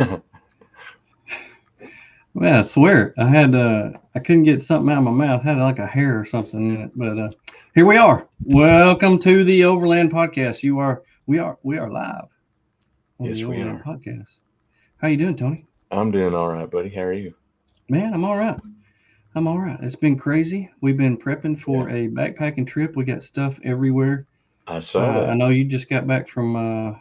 Well, I swear I had uh I couldn't get something out of my mouth. I had like a hair or something in it. But uh here we are. Welcome to the Overland Podcast. You are we are we are live. on Yes, we Overland are. Podcast. How you doing, Tony? I'm doing all right, buddy. How are you? Man, I'm all right. I'm all right. It's been crazy. We've been prepping for a backpacking trip. We got stuff everywhere. I saw Uh, that. I know you just got back from uh,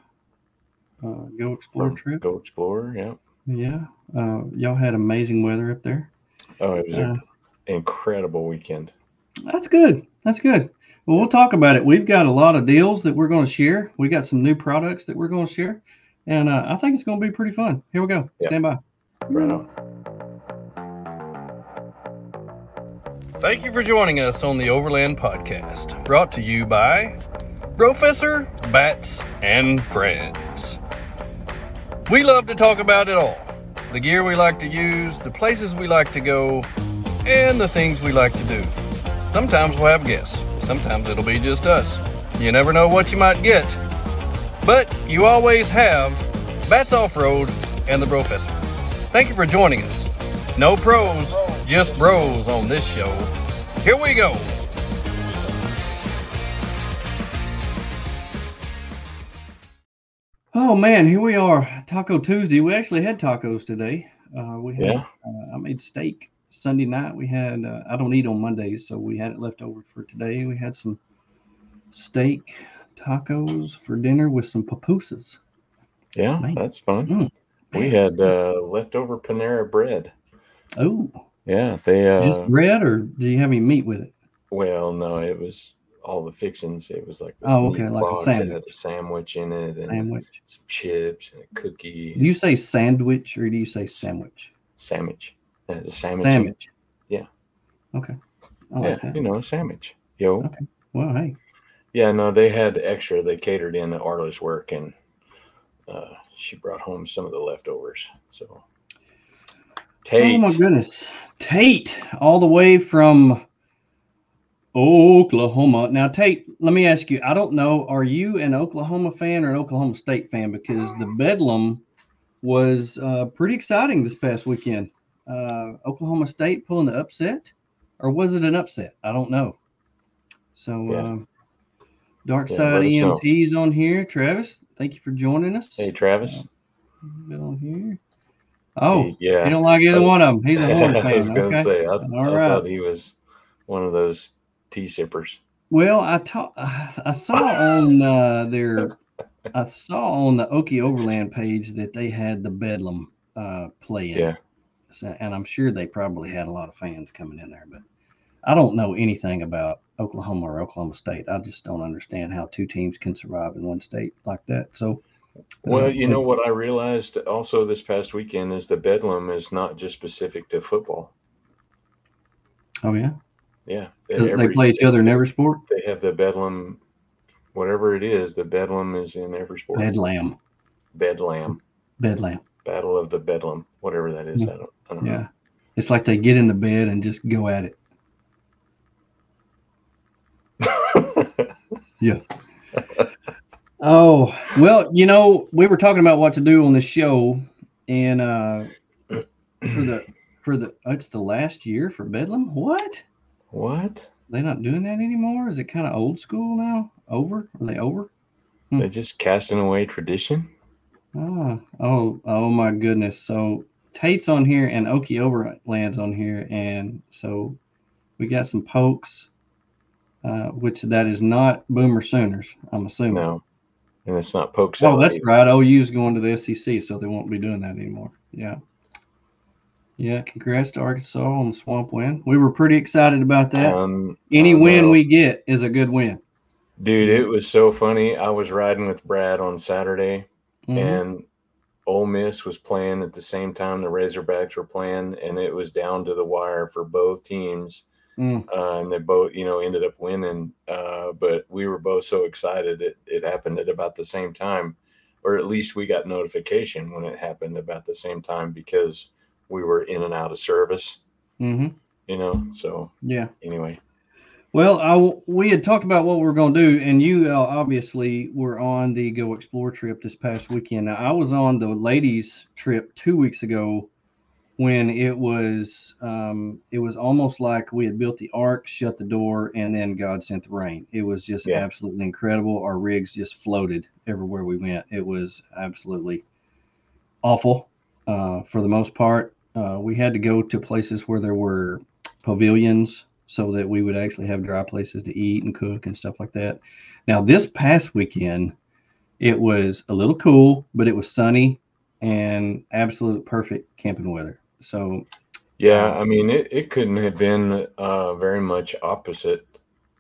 uh Go Explore From trip. Go Explore, yeah. Yeah. Uh, y'all had amazing weather up there. Oh, it was Uh, an incredible weekend. That's good. That's good. Well, we'll talk about it. We've got a lot of deals that we're going to share. We got some new products that we're going to share, and uh, I think it's going to be pretty fun. Here we go. Yeah. Stand by. Right on. Thank you for joining us on the Overland Podcast, brought to you by Professor Bats and Friends. We love to talk about it all the gear we like to use, the places we like to go, and the things we like to do. Sometimes we'll have guests, sometimes it'll be just us. You never know what you might get, but you always have Bats Off Road and the Professor. Thank you for joining us. No pros, just bros on this show. Here we go. Oh man, here we are. Taco Tuesday. We actually had tacos today. Uh, we had. Yeah. Uh, I made steak Sunday night. We had. Uh, I don't eat on Mondays, so we had it left over for today. We had some steak tacos for dinner with some pupusas. Yeah, Man. that's fun. Mm. We had uh, leftover Panera bread. Oh, Yeah, they. just Uh, bread, or do you have any meat with it? well, no, it was all the fixings. It was like this Oh, okay, like a box. It had sandwich. a sandwich in it and Sandwich. some chips and a cookie. Do you say sandwich or do you say sandwich? sandwich. Yeah, a sandwich. Sandwich. Yeah. Okay. I Yeah, like you know, a sandwich. Yo. Okay. Well, hey. Yeah, no, they had extra. They catered in at Arla's work, and uh, she brought home some of the leftovers. So, Tate, Oh my goodness. Tate, all the way from Oklahoma. Now, Tate, let me ask you, I don't know, are you an Oklahoma fan or an Oklahoma State fan? Because the Bedlam was uh, pretty exciting this past weekend. Uh, Oklahoma State pulling the upset, or was it an upset? I don't know. So, Yeah. um, Dark Yeah, Side know. EMT's on here. Travis, thank you for joining us. hey Travis. Been on here. Oh, He- yeah, you don't like either I- one of them. He's a Horn I was gonna Okay. say, I, All I right. thought he was one of those tea sippers. Well, I ta- I saw on uh, their I saw on the Okie Overland page that they had the Bedlam uh, playing. Yeah, So- and I'm sure they probably had a lot of fans coming in there, but I don't know anything about Oklahoma or Oklahoma State. I just don't understand how two teams can survive in one state like that. So, Well, uh, you know what I realized also this past weekend is the Bedlam is not just specific to football. Oh yeah, Yeah, they, they play each other in every sport. They have the Bedlam, whatever it is. The Bedlam is in every sport. Bedlam, Bedlam, Bedlam. Battle of the Bedlam, whatever that is. Yeah. I don't, I don't Yeah, it's like they get in the bed and just go at it. yeah. Oh, well, you know, we were talking about what to do on the show, and uh, for the for the oh, it's the last year for Bedlam. What? What? They not doing that anymore? Is it kind of old school now? Over? Are they over? They're just casting away tradition. Oh, oh, oh my goodness! So Tate's on here and Okie Overland's on here, and so we got some pokes, uh, which that is not Boomer Sooners. I'm assuming. No, and it's not pokes. Oh, that's either. right. OU's going to the SEC, so they won't be doing that anymore. Yeah. Yeah, congrats to Arkansas on the swamp win. We were pretty excited about that. Um, Any win we get is a good win. dude, it was so funny. I was riding with Brad on Saturday, Mhm. and Ole Miss was playing at the same time the Razorbacks were playing, and it was down to the wire for both teams. Mm. Uh, and they both, you know, ended up winning. Uh, but we were both so excited it, it happened at about the same time, or at least we got notification when it happened about the same time because we were in and out of service, Mhm. you know. So Yeah. anyway, Well, I, we had talked about what we were going to do, and you uh, obviously were on the Go Explore trip this past weekend. Now, I was on the ladies' trip two weeks ago when it was um, it was almost like we had built the ark, shut the door, and then God sent the rain. It was just Yeah. absolutely incredible. Our rigs just floated everywhere we went. It was absolutely awful uh, for the most part. Uh, we had to go to places where there were pavilions so that we would actually have dry places to eat and cook and stuff like that. Now, this past weekend, it was a little cool, but it was sunny and absolute perfect camping weather. So, Yeah, I mean, it, it couldn't have been uh, very much opposite,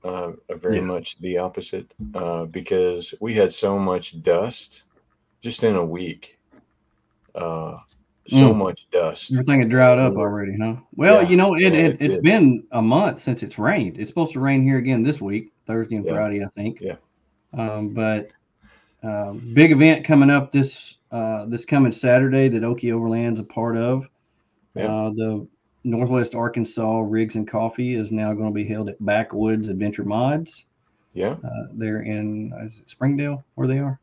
uh, very Yeah. much the opposite, uh, because we had so much dust just in a week. So Mm. much dust. everything had dried up already, huh? Well, Yeah, you know, it, yeah, it, it it's did. been a month since it's rained. It's supposed to rain here again this week, Thursday and Yeah. Friday, I think. Yeah. Um, but uh, big event coming up this uh, this coming Saturday that Okie Overland's a part of. Yeah. Uh, the Northwest Arkansas Rigs and Coffee is now going to be held at Backwoods Adventure Mods. Yeah, Uh, they're in is it Springdale, where they are.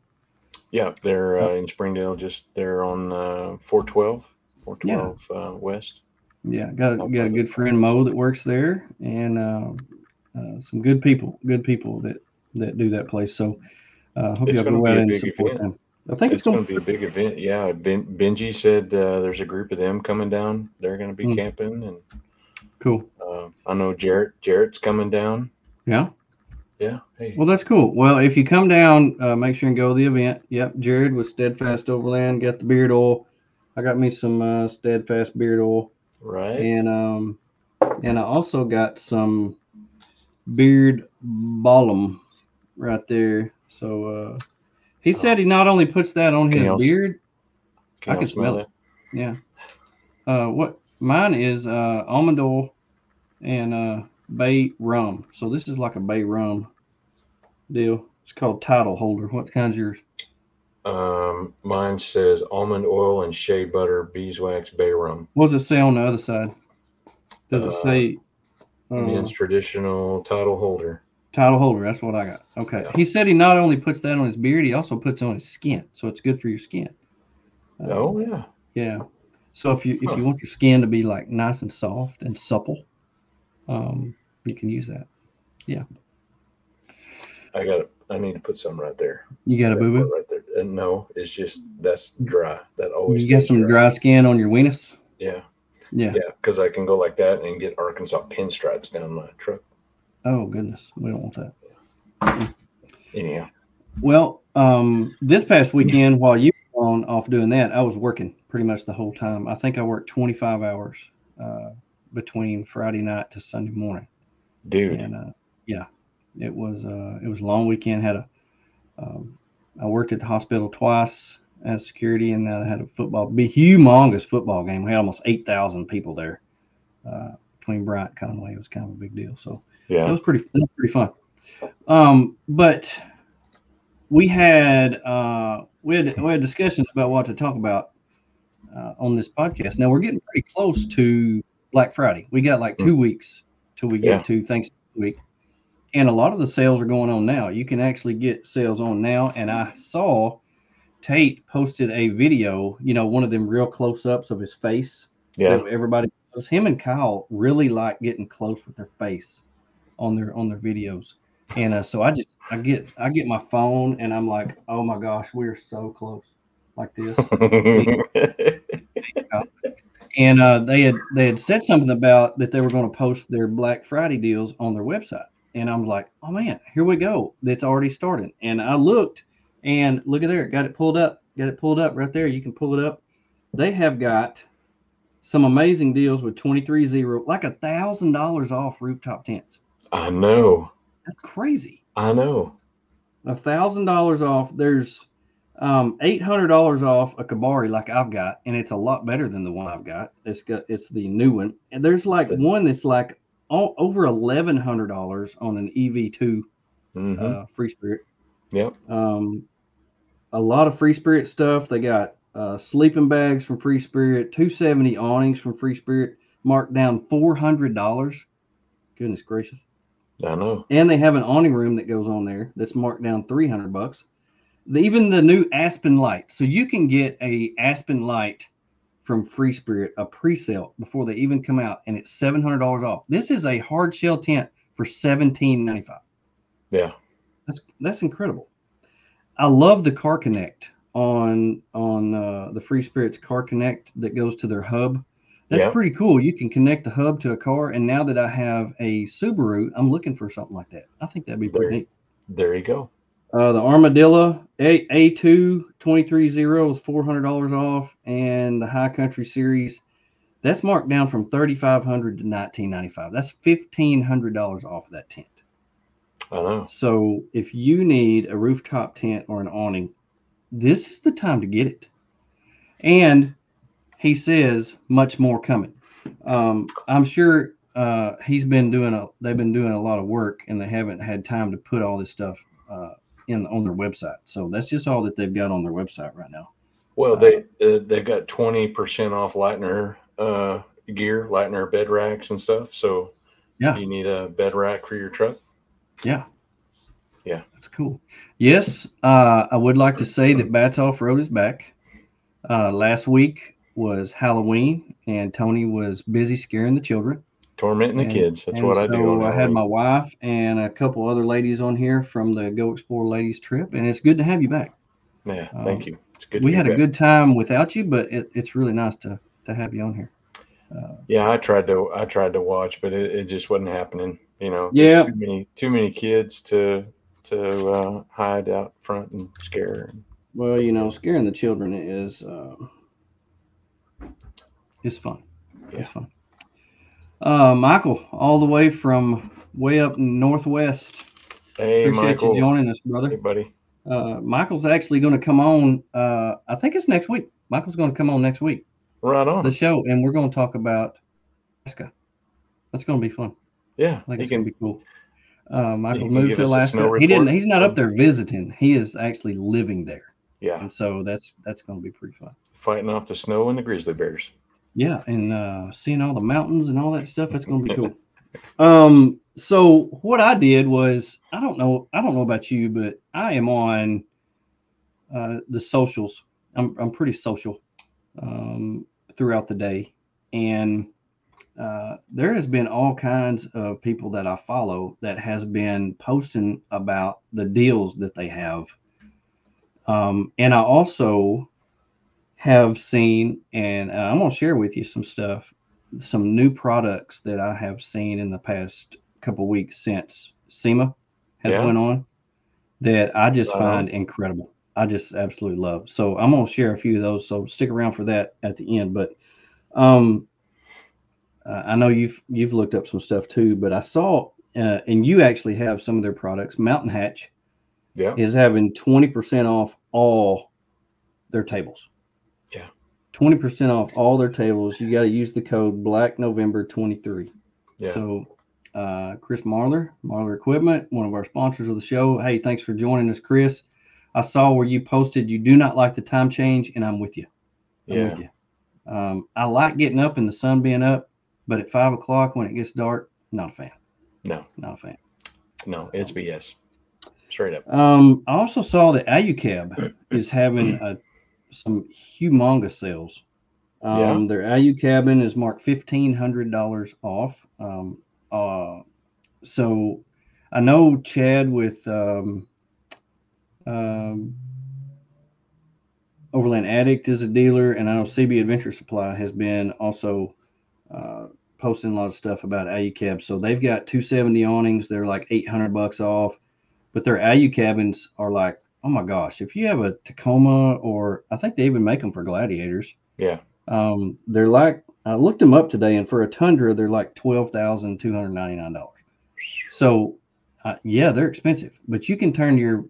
Yeah, they're uh, in Springdale, just they're on uh, 412, 412 uh, West. Yeah, got a, got a good friend Mo that works there, and uh, uh, some good people, good people that that do that place. So, uh, hope It's y'all gonna go out and support event. them. I think it's, It's going to be a big event. Yeah, ben, Benji said uh, there's a group of them coming down. They're going to be Mm. camping, and cool. I know Jarrett. Jarrett's coming down. Yeah. Yeah. Hey. Well, that's cool. Well, if you come down, uh, make sure and go to the event. Yep, Jared with Steadfast Overland got the beard oil. I got me some uh, Steadfast beard oil, right. and um, and I also got some beard balm right there. So uh, he said he not only puts that on Can his beard. Can I can smell it? Yeah. Uh, what mine is uh, almond oil and uh, bay rum. So this is like a bay rum deal. It's called title holder. What kind's yours? Um, mine says almond oil and shea butter, beeswax, bay rum. What does it say on the other side? Does it Uh, say uh, Men's traditional title holder. title holder? That's what I got. Okay. Yeah. He said he not only puts that on his beard, he also puts it on his skin. So it's good for your skin. Uh, Oh yeah. Yeah. So if you if you want your skin to be like nice and soft and supple, um, you can use that. Yeah. I got. I need to put some right there. You got a boo boo? Right there. And no, it's just that's dry. That always. You got some dry skin on your weenus? Yeah. Yeah. Yeah. Because I can go like that and get Arkansas pinstripes down my truck. Oh goodness, we don't want that. Anyhow. Well, um, this past weekend while you were on off doing that, I was working pretty much the whole time. I think I worked 25 hours uh, between Friday night to Sunday morning, Dude. and uh, yeah, it was uh, it was a long weekend. Had a um, I worked at the hospital twice as security, and then I had a football, big humongous football game. We had almost 8,000 people there uh, between Bryant and Conway. It was kind of a big deal. So. it Yeah. was pretty it was pretty fun um but we had uh we had we had discussions about what to talk about uh, on this podcast now we're getting pretty close to black friday we got like two weeks till we get Yeah. to thanksgiving week and a lot of the sales are going on now you can actually get sales on now and i saw tate posted a video you know one of them real close-ups of his face Yeah. everybody knows. Him and Kyle really like getting close with their face on their on their videos, and uh, so I just I get I get my phone and I'm like, oh my gosh, we're so close, like this. and uh, they had they had said something about that they were going to post their Black Friday deals on their website, and I was like, oh man, here we go. That's already started. And I looked, and look at there, got it pulled up, got it pulled up right there. You can pull it up. They have got some amazing deals with 23 zero, like a thousand dollars off rooftop tents. I know. That's crazy. I know. A thousand dollars off. There's um, eight hundred dollars off a Kabari like I've got, and it's a lot better than the one I've got. It's got it's the new one, and there's like one that's like o- over eleven hundred dollars on an EV two hmm uh, Free Spirit. yep. Um, a lot of Free Spirit stuff. They got uh, sleeping bags from Free Spirit, 270 awnings from Free Spirit, marked down $400. Goodness gracious. I know. and they have an awning room that goes on there that's marked down 300 bucks The- even the new aspen light. So you can get a aspen light from free spirit a pre-sale before they even come out and it's $700 off. This is a hard shell tent for 17.95 Yeah. that's that's incredible. I love the car connect on on uh, the free spirits car connect that goes to their hub. That's Yeah. pretty cool. You can connect the hub to a car and now that i have a subaru i'm looking for something like that. I think that'd be pretty There- neat. There you go. Uh, the Armadillo A A2 230 is $400 off, and the High Country Series that's marked down from 3500 to 1995 That's $1,500 off that tent. I know. So if you need a rooftop tent or an awning, this is the time to get it. And he says much more coming. Um, I'm sure uh, he's been doing a. They've been doing a lot of work, and they haven't had time to put all this stuff uh, in on their website. So that's just all that they've got on their website right now. Well, they uh, they've got twenty percent off Leitner uh, gear, Leitner bed racks and stuff. So Yeah. you need a bed rack for your truck. Yeah. Yeah. That's cool. Yes, uh, I would like to say that Bats Off Road is back. Uh, last week was Halloween, and Tony was busy scaring the children. Tormenting the And- kids. That's what I do. so I had my wife and a couple other ladies on here from the Go Explore Ladies trip, and it's good to have you back. Yeah, um, thank you. It's good. we had a good time without you, but it, it's really nice to to have you on here. Uh, Yeah, I tried to I tried to watch, but it, it just wasn't happening. You know, Yeah. too many too many kids to to uh, hide out front and scare. well, you know, scaring the children is uh, is fun. Yeah. It's fun. Uh, Michael, all the way from way up northwest. Hey, Appreciate Michael. you joining us, brother. Hey, buddy. Uh, Michael's actually going to come on. Uh, I think it's next week. Michael's going to come on next week, Right on. the show, and we're going to talk about Alaska. That's going to be fun. yeah, I think it's going to be cool. Uh, Michael moved to Alaska. He didn't. He's not up there visiting. He is actually living there, Yeah, and so that's that's going to be pretty fun. fighting off the snow and the grizzly bears. Yeah, and uh, seeing all the mountains and all that stuff. That's going to be cool. um, so what I did was, I don't know, I don't know about you, but I am on uh, the socials. I'm I'm pretty social um, throughout the day, and uh, there has been all kinds of people that I follow that has been posting about the deals that they have, um, and I also have seen, and I'm going to share with you some stuff, some new products that I have seen in the past couple weeks since SEMA has Yeah. went on that I just Right on. find incredible. I just absolutely love. So I'm going to share a few of those. So stick around for that at the end. But um, uh, I know you've you've looked up some stuff too. But I saw, uh, and you actually have some of their products. Mountain Hatch Yeah, is having 20% off all their tables. Yeah. 20% off all their tables. You got to use the code Black November 23. yeah. So, uh, Chris Marler, Marler Equipment, one of our sponsors of the show. Hey, thanks for joining us, Chris. I saw where you posted you do not like the time change, and I'm with you. I'm yeah. with you. Um, I like getting up and the sun being up, but at five o'clock when it gets dark, not a fan. No, Not a fan. no, it's BS. Straight up. Um, I also saw that AluCab is having a, some humongous sales. Um, Their AU cabin is marked fifteen hundred dollars off. Um, uh, so I know Chad with um, um, Overland Addict is a dealer, and I know CB Adventure Supply has been also uh, posting a lot of stuff about AluCabs. So they've got 270 awnings. They're like 800 bucks off, but their AU cabins are like, oh my gosh, if you have a Tacoma or I think they even make them for Gladiators. Yeah, Um, they're like I looked them up today, and for a Tundra, they're like twelve thousand two hundred ninety nine dollars. So, uh, yeah, they're expensive, but you can turn your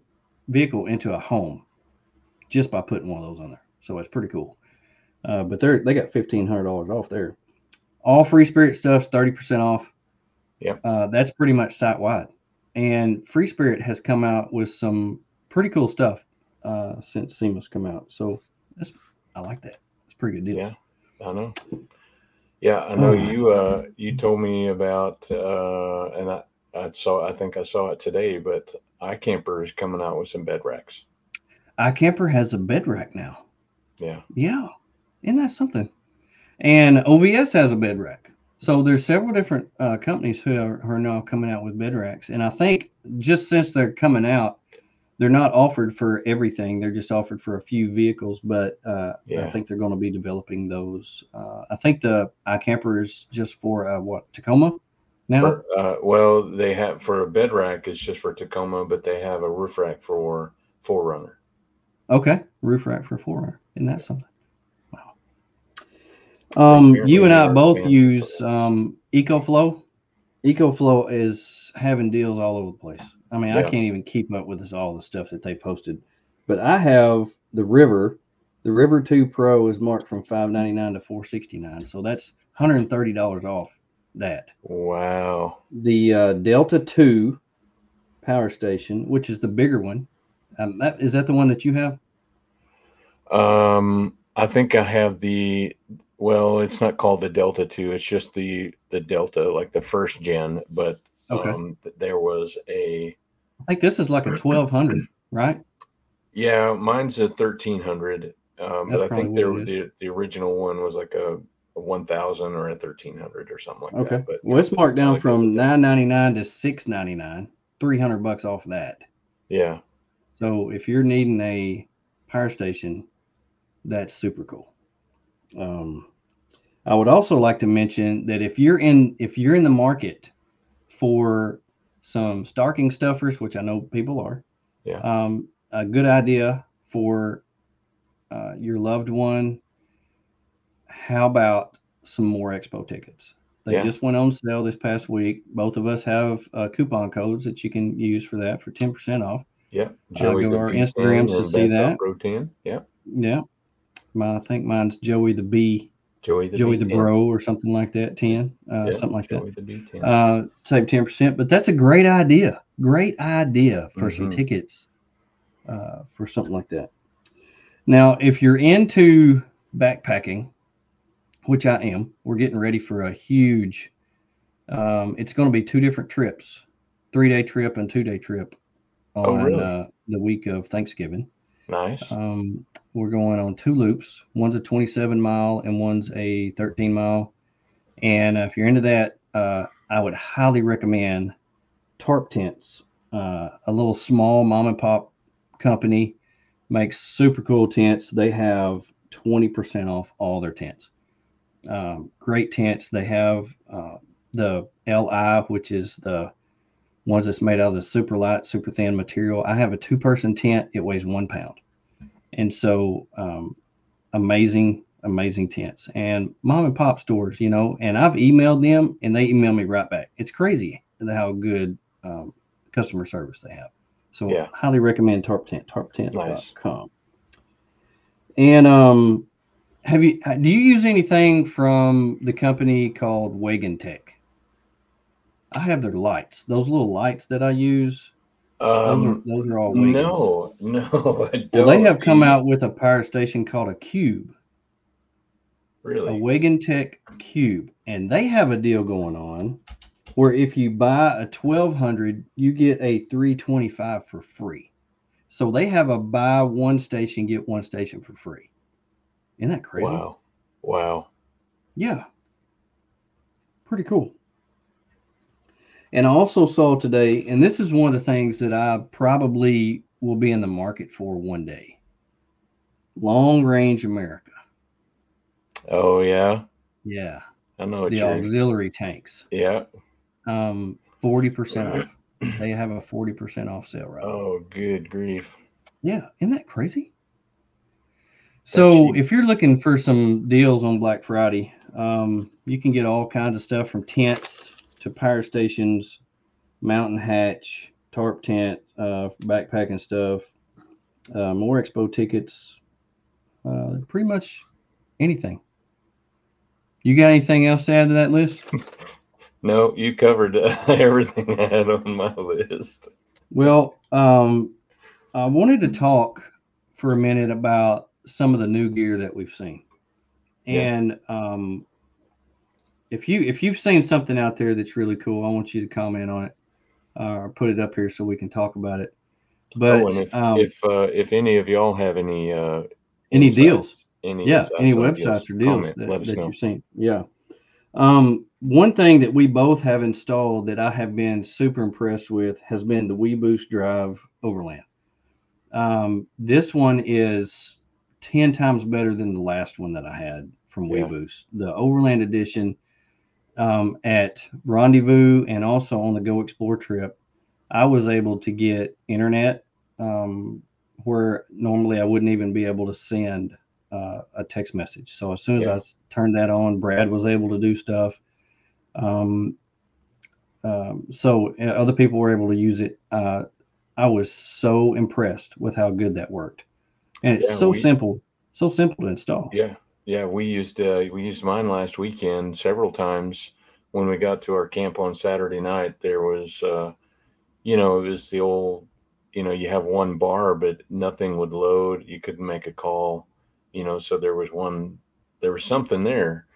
vehicle into a home just by putting one of those on there. So it's pretty cool. Uh, but they're they got fifteen hundred dollars off there. All Free Spirit stuff's thirty percent off. Yep. Uh, that's pretty much site wide, and Free Spirit has come out with some pretty cool stuff uh, since SEMA's come out. So that's I like that. It's a pretty good deal. Yeah. I know. Yeah, I know Oh. you. Uh, you told me about, uh, and I, I saw. I think I saw it today, but iCamper is coming out with some bed racks. iCamper has a bed rack now. Yeah. Yeah, isn't that something? And OVS has a bed rack. So there's several different uh, companies who are, who are now coming out with bed racks, and I think just since they're coming out, they're not offered for everything. They're just offered for a few vehicles, but uh, I think they're going to be developing those. Uh, I think the iCamper is just for uh, what Tacoma now. For, uh, well, they have for a bed rack. It's just for Tacoma, but they have a roof rack for 4Runner. Okay, roof rack for four. Isn't that something? Wow. Um, you and I both use um, EcoFlow. EcoFlow is having deals all over the place. I mean, I can't even keep up with this, all the stuff that they posted. But I have the River. The River Two Pro is marked from five ninety nine to four sixty nine, so that's hundred and thirty dollars off that. Wow. The uh, Delta Two power station, which is the bigger one, um, that is that the one that you have? Um, I think I have the. Well, it's not called the Delta Two. It's just the the Delta, like the first gen. But Okay. um, there was a. I think this is like a twelve hundred, right? Yeah, mine's a thirteen hundred. Um, but I think there the the original one was like a, a one thousand or a thirteen hundred or something like Okay. that. But Well, it's marked down from nine ninety nine to six ninety nine, three hundred bucks off that. yeah, So if you're needing a power station, that's super cool. Um, I would also like to mention that if you're in if you're in the market for some stocking stuffers, which I know people are, Yeah. um, a good idea for uh, your loved one. How about some more expo tickets? They Yeah. just went on sale this past week. Both of us have uh, coupon codes that you can use for that for ten percent off. yeah. go to our Instagrams to see that. Off-Road 10. Yeah, Yeah, my, I think mine's Joey the B, Joey the Joey the B10. Bro, or something like that. Ten, uh, Yeah, something like that. The B10. Uh, save ten percent. But that's a great idea. Great idea for some Mhm. tickets uh, for something like that. Now, if you're into backpacking, which I am, we're getting ready for a huge. Um, it's going to be two different trips, three day trip and two day trip on Oh, really? uh, the week of Thanksgiving. Nice. Um, we're going on two loops. One's a 27 mile and one's a 13 mile. And uh, if you're into that, uh, I would highly recommend Tarp Tents. Uh, a little small mom and pop company makes super cool tents. They have 20% off all their tents. Um, great tents. They have uh, the LI, which is the ones that's made out of the super light, super thin material. I have a two person tent. It weighs one pound. And so, um, amazing, amazing tents and mom and pop stores, you know, and I've emailed them and they email me right back. It's crazy how good um, customer service they have. So, Yeah. highly recommend Tarp Tent, tarptent.com. Nice. And um, have you, do you use anything from the company called Wagan Tech? I have their lights, those little lights that I use. Those, are, Um, those are all Wagans. no, no, I don't. Well, they have come out with a power station called a Cube, Really? a? Wagan Tech Cube, and they have a deal going on where if you buy a 1200, you get a 325 for free. So they have a buy one station, get one station for free. Isn't that crazy? Wow. Wow. Yeah. Pretty cool. And I also saw today, and this is one of the things that I probably will be in the market for one day. Long range America. Oh yeah. Yeah. I know the auxiliary tanks. Yeah. Um, 40% off. They have a 40% off sale right. Oh, good grief. Yeah, isn't that crazy? So cheap. if you're looking for some deals on Black Friday, um, you can get all kinds of stuff from tents to power stations, mountain hatch, tarp tent, uh, backpacking stuff, uh, more expo tickets, uh, pretty much anything. You got anything else to add to that list? No, you covered uh, everything I had on my list. Well, um, I wanted to talk for a minute about some of the new gear that we've seen, Yeah. and um, if you if you've seen something out there that's really cool, I want you to comment on it. uh, put it up here so we can talk about it. But oh, if um, if uh, if any of y'all have any uh, Any insights, deals? any yeah, any websites or deals comment, that, that you've seen. Yeah. Um, one thing that we both have installed that I have been super impressed with has been the WeBoost Drive Overland. Um, this one is 10 times better than the last one that I had from Yeah. WeBoost. The Overland Edition um, at Rendezvous and also on the Go Explore trip, I was able to get internet um, where normally I wouldn't even be able to send uh, a text message. So as soon as Yeah. I turned that on, Brad was able to do stuff. Um, um, so uh, other people were able to use it. Uh, I was so impressed with how good that worked, and it's Yeah, so we- simple, so simple to install. Yeah, yeah. We used uh, we used mine last weekend several times. When we got to our camp on Saturday night, there was, uh, you know, it was the old, you know, you have one bar, but nothing would load. You couldn't make a call, you know. So there was one, there was something there,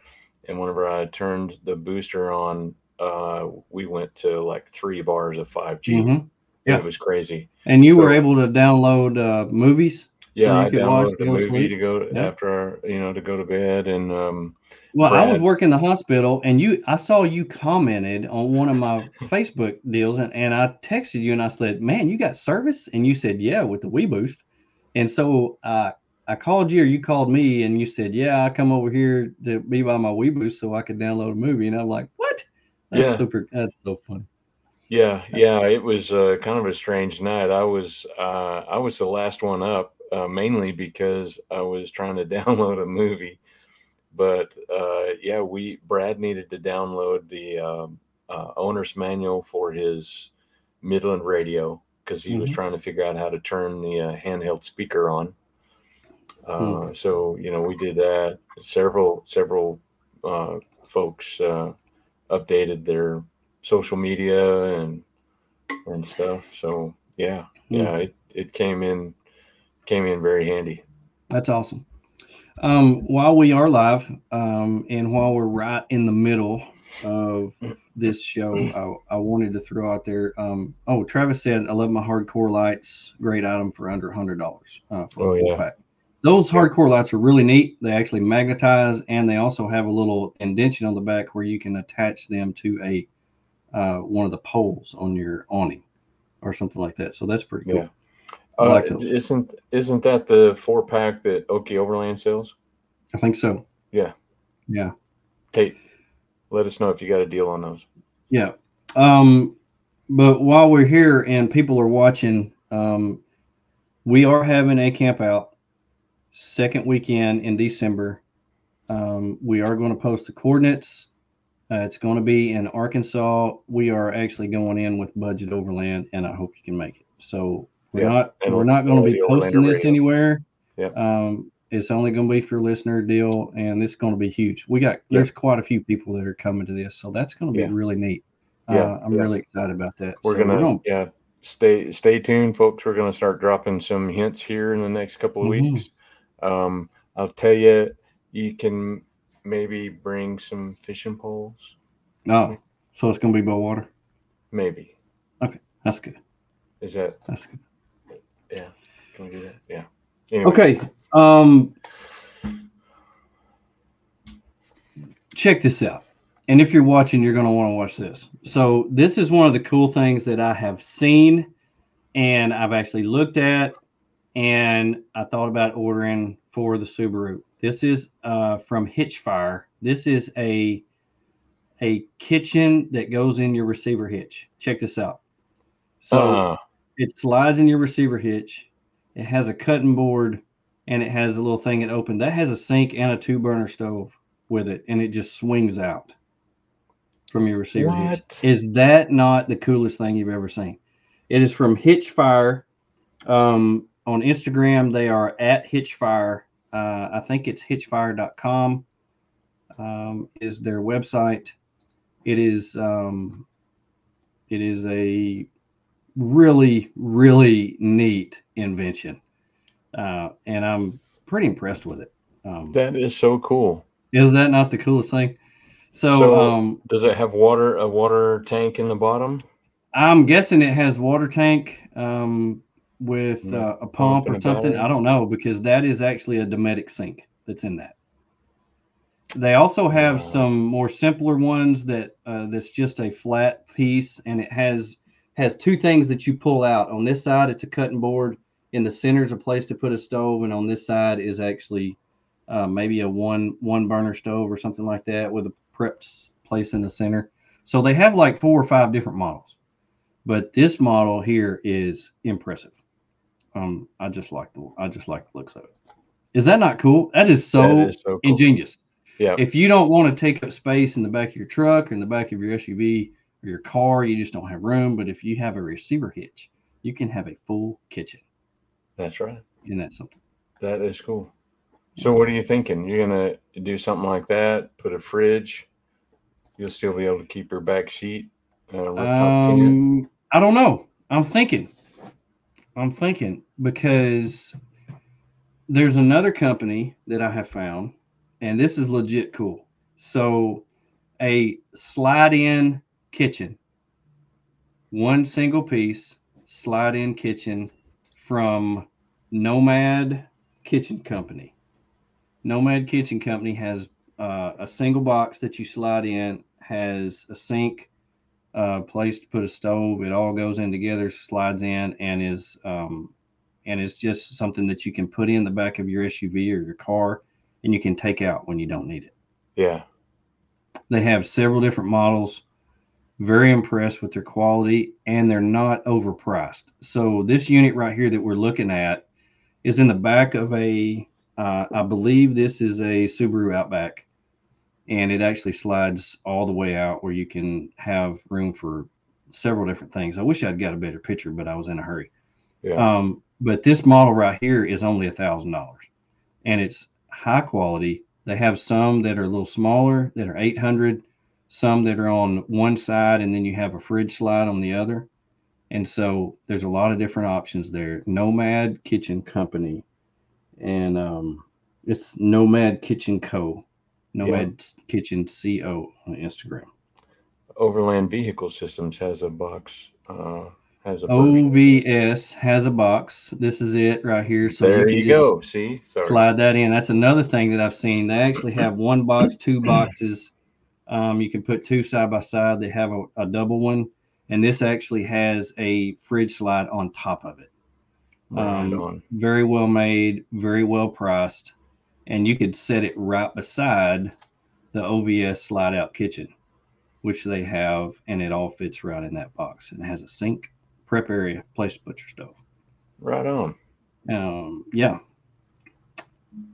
and whenever I turned the booster on, uh, we went to like three bars of five G. Mhm. Yeah. It was crazy. And you were able to download uh, movies. Yeah, you I could watch, downloaded a go to movie sleep. to go to, Yeah. after our, you know, to go to bed, and um, Well, I was working the hospital, and you, I saw you commented on one of my Facebook deals, and, and I texted you and I said, "Man, you got service?" And you said, "Yeah, with the WeBoost." And so uh, I called you, or you called me, and you said, "Yeah, I come over here to be by my WeBoost so I could download a movie." And I'm like, "What?" That's Yeah. super. That's so funny. Yeah, yeah, it was uh, kind of a strange night. I was uh, I was the last one up, uh, mainly because I was trying to download a movie. But uh, yeah, we Brad needed to download the um, uh, owner's manual for his Midland radio because he was Mhm. trying to figure out how to turn the uh, handheld speaker on. Uh, So you know, we did that. Several several uh, folks uh, updated their social media and and stuff. So yeah, Hmm. yeah, it, it came in came in very handy. That's awesome. Um, while we are live, um, and while we're right in the middle of this show, I, I wanted to throw out there. Um, oh, Travis said, "I love my hardcore lights. Great item for under hundred dollars uh, for Oh, yeah. pack." Those hardcore lights are really neat. They actually magnetize, and they also have a little indention on the back where you can attach them to a uh, one of the poles on your awning or something like that. So that's pretty cool. Yeah. Uh, isn't isn't that the four pack that Okie Overland sells? I think so. Yeah. Yeah. Kate, let us know if you got a deal on those. Yeah. Um, but while we're here and people are watching, um, we are having a camp out second weekend in December. Um, we are going to post the coordinates. Uh, it's going to be in Arkansas. We are actually going in with budget overland, and I hope you can make it. So we're Yeah, not and we're not going to be Orlando posting this radio. anywhere. Yeah. Um, it's only going to be for listener deal, and this is going to be huge. We got Yeah. there's quite a few people that are coming to this, so that's going to be Yeah. really neat. Yeah, Uh, I'm really excited about that. We're So gonna, yeah, stay stay tuned, folks. We're gonna start dropping some hints here in the next couple of Mhm. weeks. Um, I'll tell you, you can maybe bring some fishing poles, Oh, so it's going to be by water. maybe. Okay, that's good. Is that That's good. Yeah? Can we do that? Yeah. Anyway, Okay. Um, check this out. And if you're watching, you're going to want to watch this. So, this is one of the cool things that I have seen and I've actually looked at and I thought about ordering for the Subaru. This is uh, from Hitchfire. This is a a kitchen that goes in your receiver hitch. Check this out. So, uh, it slides in your receiver hitch. It has a cutting board and it has a little thing that opened. That has a sink and a two burner stove with it, and it just swings out from your receiver hitch. What? Is that not the coolest thing you've ever seen? It is from Hitchfire. Um, on Instagram, they are at Hitchfire. Uh, I think it's hitchfire.com um, is their website. It is um, it is a really really neat invention, uh, and I'm pretty impressed with it. Um, that is so cool. is that not the coolest thing? So, So- um, Does it have water a water tank in the bottom? I'm guessing it has water tank um, with Mm, uh, a pump or something. battery. I don't know because that is actually a Dometic sink that's in that. They also have some more simpler ones that uh, that's just a flat piece and it has has two things that you pull out. On this side, it's a cutting board. In the center is a place to put a stove, and on this side is actually uh, maybe a one one burner stove or something like that with a prepped place in the center. So they have like four or five different models, but this model here is impressive. Um, I just like the I just like the looks of it. Is that not cool? That is so That is so cool. ingenious. Yeah. If you don't want to take up space in the back of your truck or in the back of your SUV or your car, you just don't have room. But if you have a receiver hitch, you can have a full kitchen. That's right. Isn't that something? That is cool. So what are you thinking? You're gonna do something like that? Put a fridge? You'll still be able to keep your back seat uh. Um, I don't know. I'm thinking. I'm thinking because there's another company that I have found, and this is legit cool. So, a slide-in kitchen, one single piece slide-in kitchen from Nomad Kitchen Company. Nomad Kitchen Company has uh, a single box that you slide in, has a sink, uh, place to put a stove. It all goes in together, slides in, and is um, and is just something that you can put in the back of your SUV or your car, and you can take out when you don't need it. Yeah. They have several different models. Very impressed with their quality, and they're not overpriced. So this unit right here that we're looking at is in the back of a, uh, I believe this is a Subaru Outback, and it actually slides all the way out where you can have room for several different things. I wish I'd got a better picture, but I was in a hurry. Yeah. Um, but this model right here is only a thousand dollars, and it's high quality. They have some that are a little smaller that are eight hundred, some that are on one side, and then you have a fridge slide on the other. And so there's a lot of different options there. Nomad Kitchen Company, and um, it's Nomad Kitchen Co. Nomad Kitchen Co. on Instagram. Overland Vehicle Systems has a box. Uh, has a. OVS has a box. This is it right here. So there can you, go. See, Sorry. slide that in. That's another thing that I've seen. They actually have one box, two boxes. Um, you can put two side by side. They have a, a double one, and this actually has a fridge slide on top of it. Right Um. Very well made, very well priced, and you could set it right beside the OVS slide out kitchen, which they have, and it all fits right in that box. And it has a sink, prep area, place to put your stove. Right on. Um, yeah,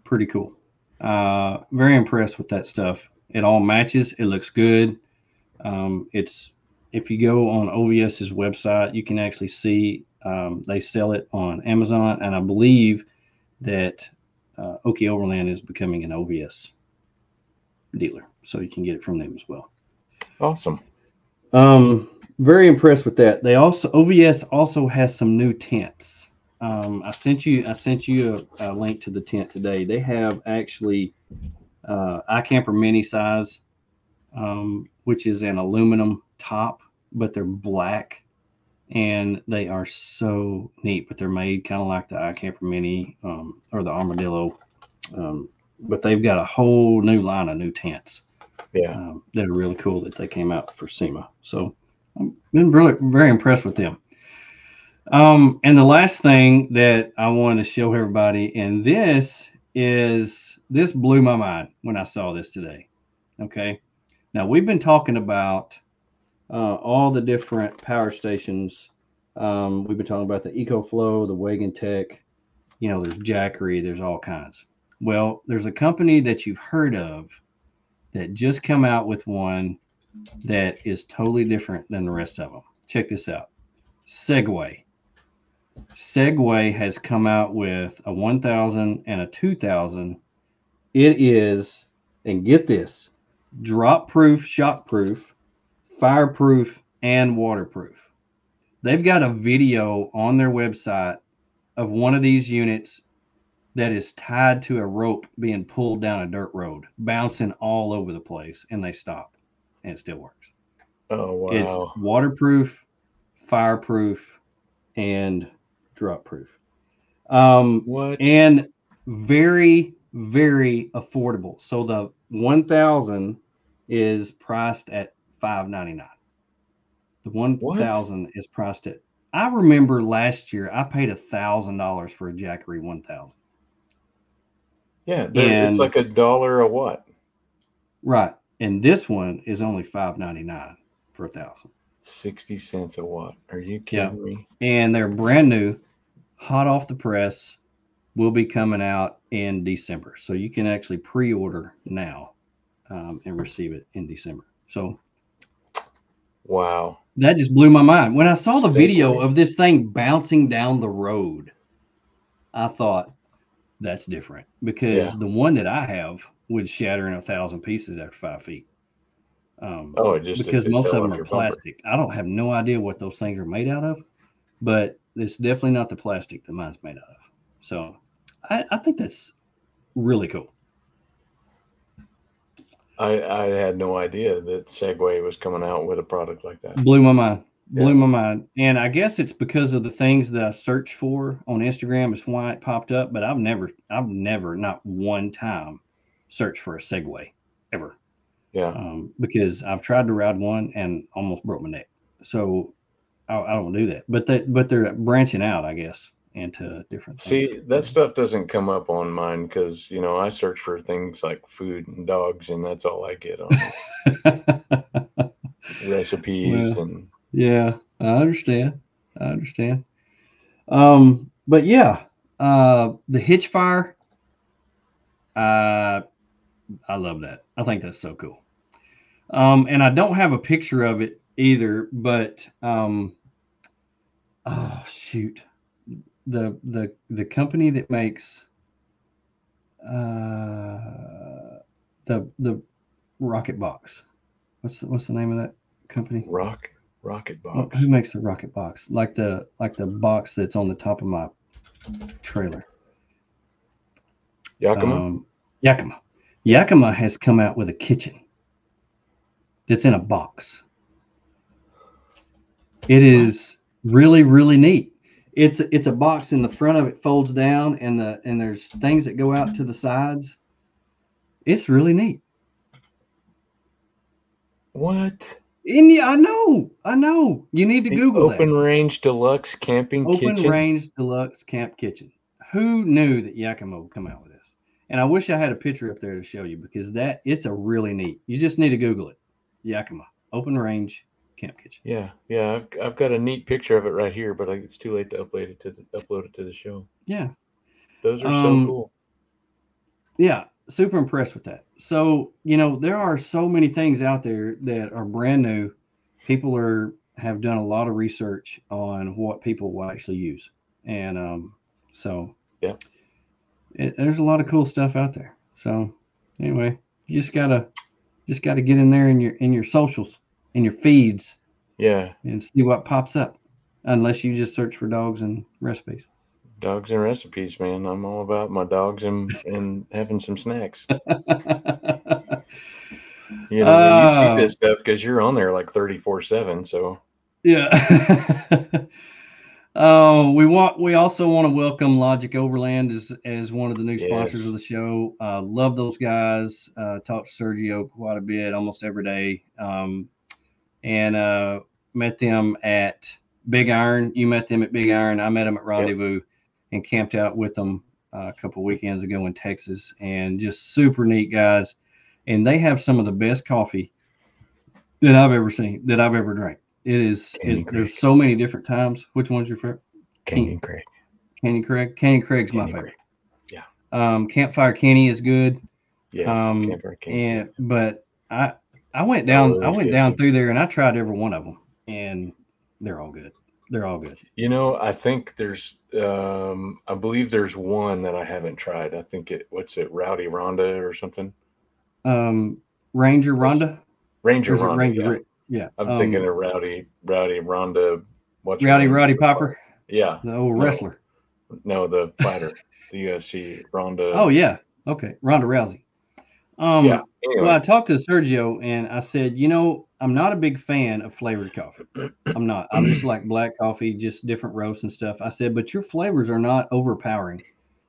pretty cool. Uh, very impressed with that stuff. It all matches. It looks good. Um, it's if you go on OVS's website, you can actually see um, they sell it on Amazon, and I believe that uh, Okie Overland is becoming an OVS dealer, so you can get it from them as well. Awesome. Um, very impressed with that. They also OVS also has some new tents. Um, I sent you I sent you a, a link to the tent today. They have actually uh, iCamper mini size, um, which is an aluminum top, but they're black, and they are so neat. But they're made kind of like the iCamper mini um, or the Armadillo, um, but they've got a whole new line of new tents Yeah. um, that are really cool that they came out for SEMA. So I've been really very impressed with them. Um, and the last thing that I wanted to show everybody, and this is this blew my mind when I saw this today. Okay, now we've been talking about uh, all the different power stations. Um, we've been talking about the EcoFlow, the Wagan Tech. You know, there's Jackery, there's all kinds. Well, there's a company that you've heard of that just come out with one that is totally different than the rest of them. Check this out. Segway. Segway has come out with a 1000 and a 2000. It is, and get this, drop proof, shock proof, fireproof, and waterproof. They've got a video on their website of one of these units that is tied to a rope being pulled down a dirt road, bouncing all over the place, and they stop, and it still works. Oh wow. It's waterproof, fireproof, and drop proof. Um, What? and very very affordable. So the 1000 is priced at 599. The 1000 is priced at I remember last year I paid a thousand dollars for a Jackery 1000. yeah, they're- it's like a dollar a what? Right. And this one is only 599 for a thousand. Sixty cents a watt. Are you kidding me? And they're brand new, hot off the press, will be coming out in December. So you can actually pre-order now um, and receive it in December. So Wow. that just blew my mind. When I saw the video of this thing bouncing down the road, I thought that's different because Yeah. the one that I have would shatter in a thousand pieces after five feet. Um, Oh, it just because most of them are your bumper. plastic. I don't have no idea what those things are made out of, but it's definitely not the plastic that mine's made out of. So I, I think that's really cool. I I had no idea that Segway was coming out with a product like that. Blew my mind. Blew Yeah. my mind. And I guess it's because of the things that I searched for on Instagram is why it popped up. But I've never, I've never, not one time, searched for a Segway ever. Yeah. Um, because I've tried to ride one and almost broke my neck. So I, I don't do that. But they, but they're branching out, I guess, into different. See, things. that stuff doesn't come up on mine because you know I search for things like food and dogs, and that's all I get on recipes Well, and Yeah, I understand. I understand. Um, but yeah, uh, the hitch fire. Uh, I love that. I think that's so cool. Um, and I don't have a picture of it either, but um, oh shoot, the the the company that makes uh the the rocket box. What's the, what's the name of that company? rock rocket box. Who makes the rocket box? Like the like the box that's on the top of my trailer. Yakima. Um, Yakima. Yakima has come out with a kitchen that's in a box. It is really really neat. It's it's a box in the front of it folds down and the and there's things that go out to the sides. It's really neat. what? Yeah, I know, I know. You need to The Google that. open range deluxe camping kitchen. Open kitchen. range deluxe camp kitchen. Who knew that Yakima would come out with this? And I wish I had a picture up there to show you because that it's a really neat. You just need to Google it. Yakima open range camp kitchen. Yeah, yeah. I've, I've got a neat picture of it right here, but like, it's too late to upload it to the, upload it to the show. Yeah, Those are Um, so cool. yeah. Super impressed with that. So you know there are so many things out there that are brand new. People are have done a lot of research on what people will actually use, and um, so Yeah. it, there's a lot of cool stuff out there. So anyway, you just gotta just gotta get in there in your in your socials, in your feeds, Yeah, and see what pops up. Unless you just search for dogs and recipes. dogs and recipes, man. I'm all about my dogs and and having some snacks. You know, you Oh. see this stuff because you're on there like 34 seven. So Yeah. Oh, we want. We also want to welcome Logic Overland as as one of the new sponsors Yes. of the show. Uh, love those guys. Uh, talk to Sergio quite a bit, almost every day. Um, and uh, met them at Big Iron. You met them at Big Iron. I met them at Rendezvous, and camped out with them uh, a couple weekends ago in Texas. And just super neat guys. And they have some of the best coffee that I've ever seen, that I've ever drank. It is. It, there's so many different times. Which one's your favorite? Canyon Creek. Canyon Craig. Canyon Craig's my Canyon favorite. Creek. Um, Campfire Kenny is good. Yes. Um, Campfire King's and good. but I I went down I went good down through there and I tried every one of them and they're all good. They're all good. You know, I think there's, um, I believe there's one that I haven't tried. I think it, what's it, Rowdy Ronda or something? Um, Ranger Ronda. Ranger Or is it Rhonda. Ranger? yeah. Yeah. I'm um, thinking of Rowdy, Rowdy Ronda. What's Rowdy? Roddy Piper, Yeah. the old No. wrestler. No, the fighter, the UFC Ronda. Oh yeah. Okay. Ronda Rousey. Um, Yeah. Anyway, Well, I talked to Sergio and I said, you know, I'm not a big fan of flavored coffee. I'm not. I just like black coffee, just different roasts and stuff. I said, but your flavors are not overpowering.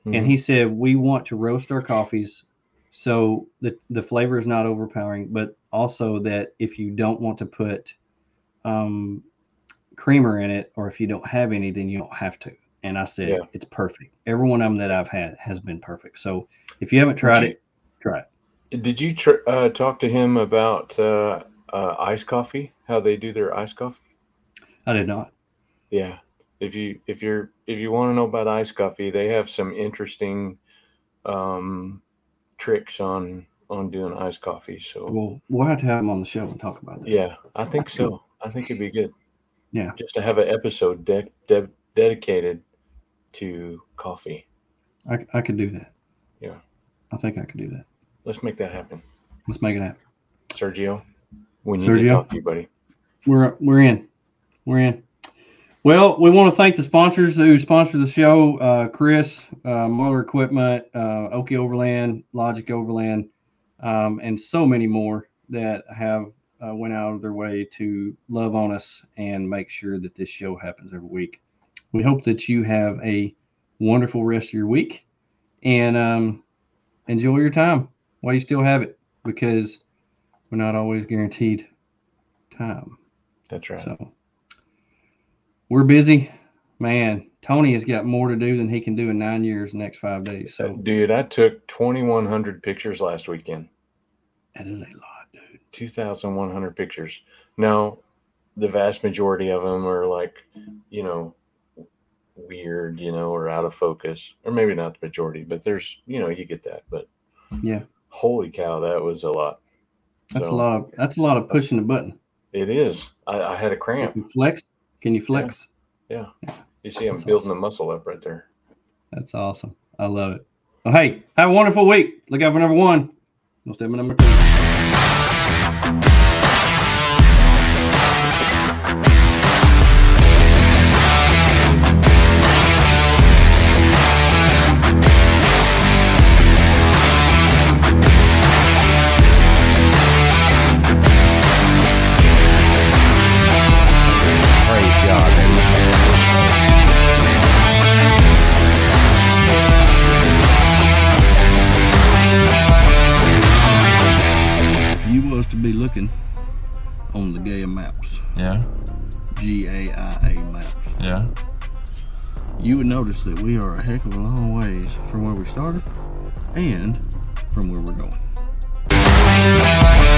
mhm. And he said, we want to roast our coffees so the, the flavor is not overpowering, but also that if you don't want to put um, creamer in it or if you don't have any, then you don't have to. And I said, Yeah. it's perfect. Every one of them that I've had has been perfect. So if you haven't tried you- it, try it. Did you tr- uh, talk to him about uh, uh, iced coffee? How they do their iced coffee? I did not. Yeah. If you if you're if you want to know about iced coffee, they have some interesting um, tricks on on doing iced coffee. So Well, we'll have to have him on the show and talk about that. yeah, I think so. I think it'd be good. Yeah. Just to have an episode de- de- dedicated to coffee. I, I could do that. Yeah. I think I could do that. Let's make that happen. Let's make it happen. Sergio, We need to talk to you, buddy. We're we're in. We're in. Well, we want to thank the sponsors who sponsor the show: uh, Chris, uh, Muller Equipment, uh, Okie Overland, Logic Overland, um, and so many more that have uh, went out of their way to love on us and make sure that this show happens every week. We hope that you have a wonderful rest of your week and um, enjoy your time while you still have it, because we're not always guaranteed time. That's right. So we're busy. Man, Tony has got more to do than he can do in nine years, the next five days. So uh, Dude, I took 2,100 pictures last weekend. that is a lot, dude. 2,100 pictures. Now, the vast majority of them are like, you know, weird, you know, or out of focus, or maybe not the majority, but there's, you know, you get that. But Yeah. Holy cow, that was a lot. That's So, a lot of that's a lot of pushing the button. It is. I, I had a cramp. Can you flex? Can you flex? Yeah. You see, I'm That's building the muscle up right there. That's awesome. I love it. Well, hey, have a wonderful week. Look out for number one. No step number two. That we are a heck of a long ways from where we started and from where we're going.